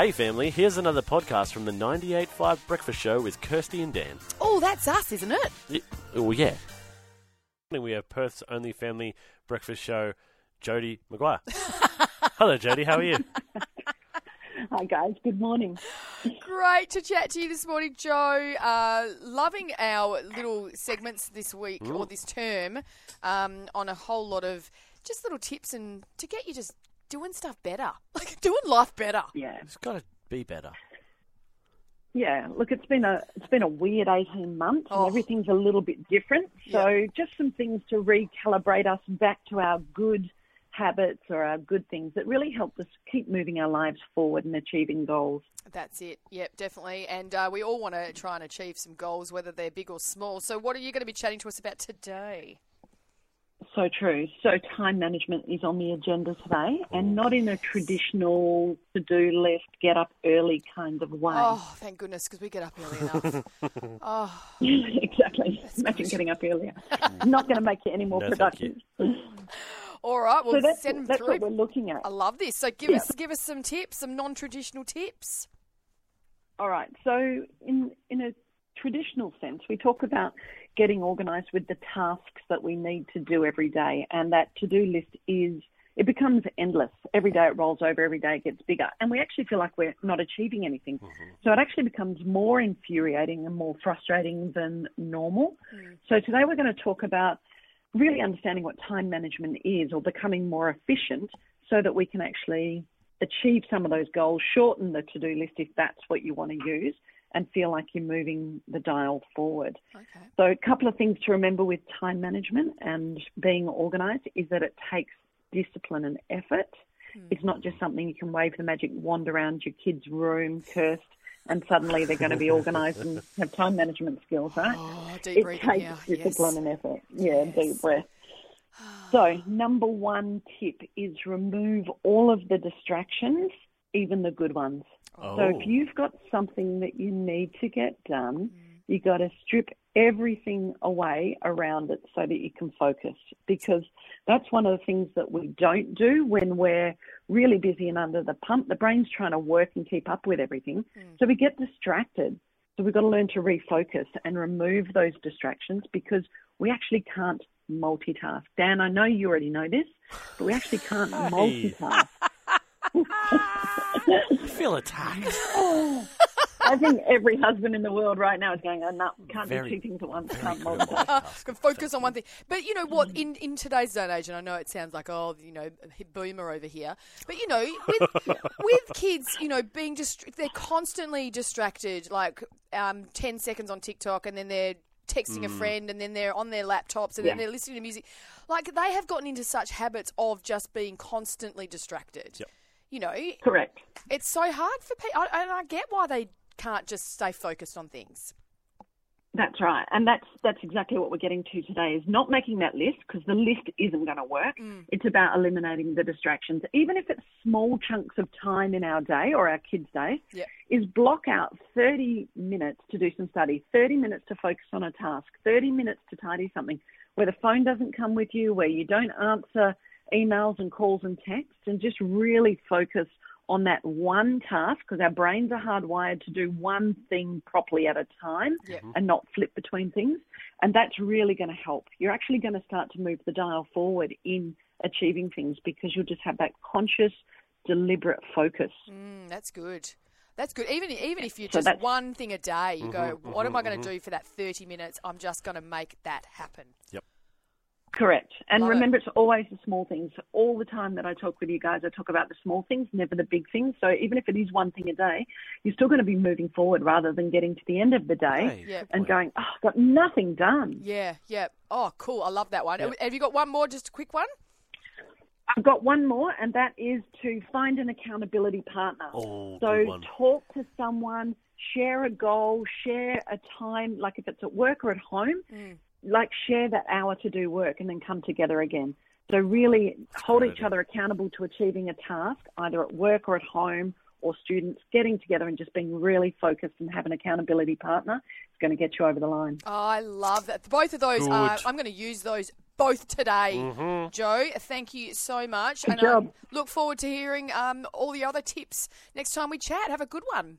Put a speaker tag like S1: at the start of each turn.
S1: Hey, family, here's another podcast from the 98.5 Breakfast Show with Kirste and Dan.
S2: Oh, that's us, isn't it?
S1: Y- Oh, yeah. We have Perth's only family breakfast show, Jodii Maguire. Hello, Jodii. How are you?
S3: Hi guys, good morning.
S2: Great to chat to you this morning, Joe. Uh, loving our little segments this week or this term um, on a whole lot of just little tips and to get you just doing stuff better, like doing life better.
S3: Yeah,
S1: It's got to be better.
S3: yeah. Look, it's been a it's been a weird eighteen months,
S2: Oh.
S3: and everything's a little bit different. So
S2: Yeah.
S3: just some things to recalibrate us back to our good habits or our good things that really help us keep moving our lives forward and achieving goals.
S2: That's it. Yep, definitely. And uh, we all want to try and achieve some goals, whether they're big or small. So, what are you going to be chatting to us about today?
S3: So true. So time management is on the agenda today, and oh. not in a traditional to-do list, get up early kind of way.
S2: Oh, thank goodness, because we get up early enough. oh,
S3: exactly. Imagine getting up earlier. Not going to make you any more
S1: No,
S3: productive.
S2: all right. Well,
S3: So that's,
S2: send them
S3: that's
S2: through.
S3: what we're looking at.
S2: I love this. So give
S3: Yeah.
S2: us give us some tips, some non-traditional tips.
S3: All right. So, in in a traditional sense, we talk about getting organised with the tasks that we need to do every day, and that to-do list is it becomes endless. Every day it rolls over. Every day it gets bigger, and we actually feel like we're not achieving anything. Mm-hmm. So it actually becomes more infuriating and more frustrating than normal. Mm. So today we're going to talk about really understanding what time management is, or becoming more efficient, so that we can actually achieve some of those goals, shorten the to-do list if that's what you want to use, and feel like you're moving the dial forward.
S2: Okay.
S3: So a couple of things to remember with time management and being organised is that it takes discipline and effort. Hmm. It's not just something you can wave the magic wand around your kid's room, cursed, and suddenly they're going to be organised and have time management skills, right?
S2: Oh, deep
S3: it
S2: breathing
S3: takes
S2: here.
S3: discipline
S2: Yes.
S3: and effort. Yeah, deep breath. So, number one tip is remove all of the distractions, even the good ones.
S1: Oh.
S3: So, if oh. you've got something that you need to get done, mm. you got to strip everything away around it so that you can focus. Because that's one of the things that we don't do when we're really busy and under the pump. The brain's trying to work and keep up with everything. Mm. So we get distracted. So we've got to learn to refocus and remove those distractions because we actually can't multitask. Dan, I know you already know this, but we actually can't multitask.
S1: I feel attacked.
S3: I think every husband in the world right now is going, oh, no, can't
S1: Very-
S3: do two things at once. Can't
S1: good
S3: multitask.
S2: Can focus on one thing. But you know what? In in today's day and age, and I know it sounds like oh, you know, boomer over here. But you know, with with kids, you know, being just they're constantly distracted. Like um, ten seconds on TikTok, and then they're texting a friend, and then they're on their laptops, and then they're listening to music. Like they have gotten into such habits of just being constantly distracted.
S1: Yep.
S2: You know,
S3: Correct.
S2: it's so hard for people, and I get why they can't just stay focused on things.
S3: That's right, and that's that's exactly what we're getting to today. Is not making that list because the list isn't going to work. Mm. It's about eliminating the distractions, even if it's small chunks of time in our day or our kids' day.
S2: Yep.
S3: Is block out 30 minutes to do some study, 30 minutes to focus on a task, 30 minutes to tidy something, where the phone doesn't come with you, where you don't answer emails and calls and texts, and just really focus on that one task because our brains are hardwired to do one thing properly at a time
S2: Yep.
S3: and not flip between things. And that's really going to help. You're actually going to start to move the dial forward in achieving things because you'll just have that conscious, deliberate focus.
S2: Mm, that's good. That's good. Even even if you're
S3: So
S2: just one thing a day, you go,
S1: Mm-hmm,
S2: "What am I going to do for that 30 minutes? I'm just going to make that happen."
S3: Correct. And
S2: Love it.
S3: remember, it's always the small things. All the time that I talk with you guys, I talk about the small things, never the big things. So even if it is one thing a day, you're still going to be moving forward rather than getting to the end of the day
S1: Hey,
S2: Yeah.
S3: and going, oh, I've got nothing done.
S2: Yeah, yeah. Oh, cool. I love that one. Have you got one more? Just a quick one.
S3: I've got one more, and that is to find an accountability partner.
S1: Oh,
S3: so
S1: good one.
S3: talk to someone, share a goal, share a time, like if it's at work or at home,
S2: Mm.
S3: like share that hour to do work and then come together again. So really hold each
S1: idea.
S3: other accountable to achieving a task, either at work or at home, or students getting together and just being really focused and have an accountability partner is going to get you over the line.
S2: I love that. Both of those, are, I'm going to use those both today. Joe, thank you so much.
S3: Good
S2: and um,
S3: job.
S2: look forward to hearing um, all the other tips next time we chat. Have a good one.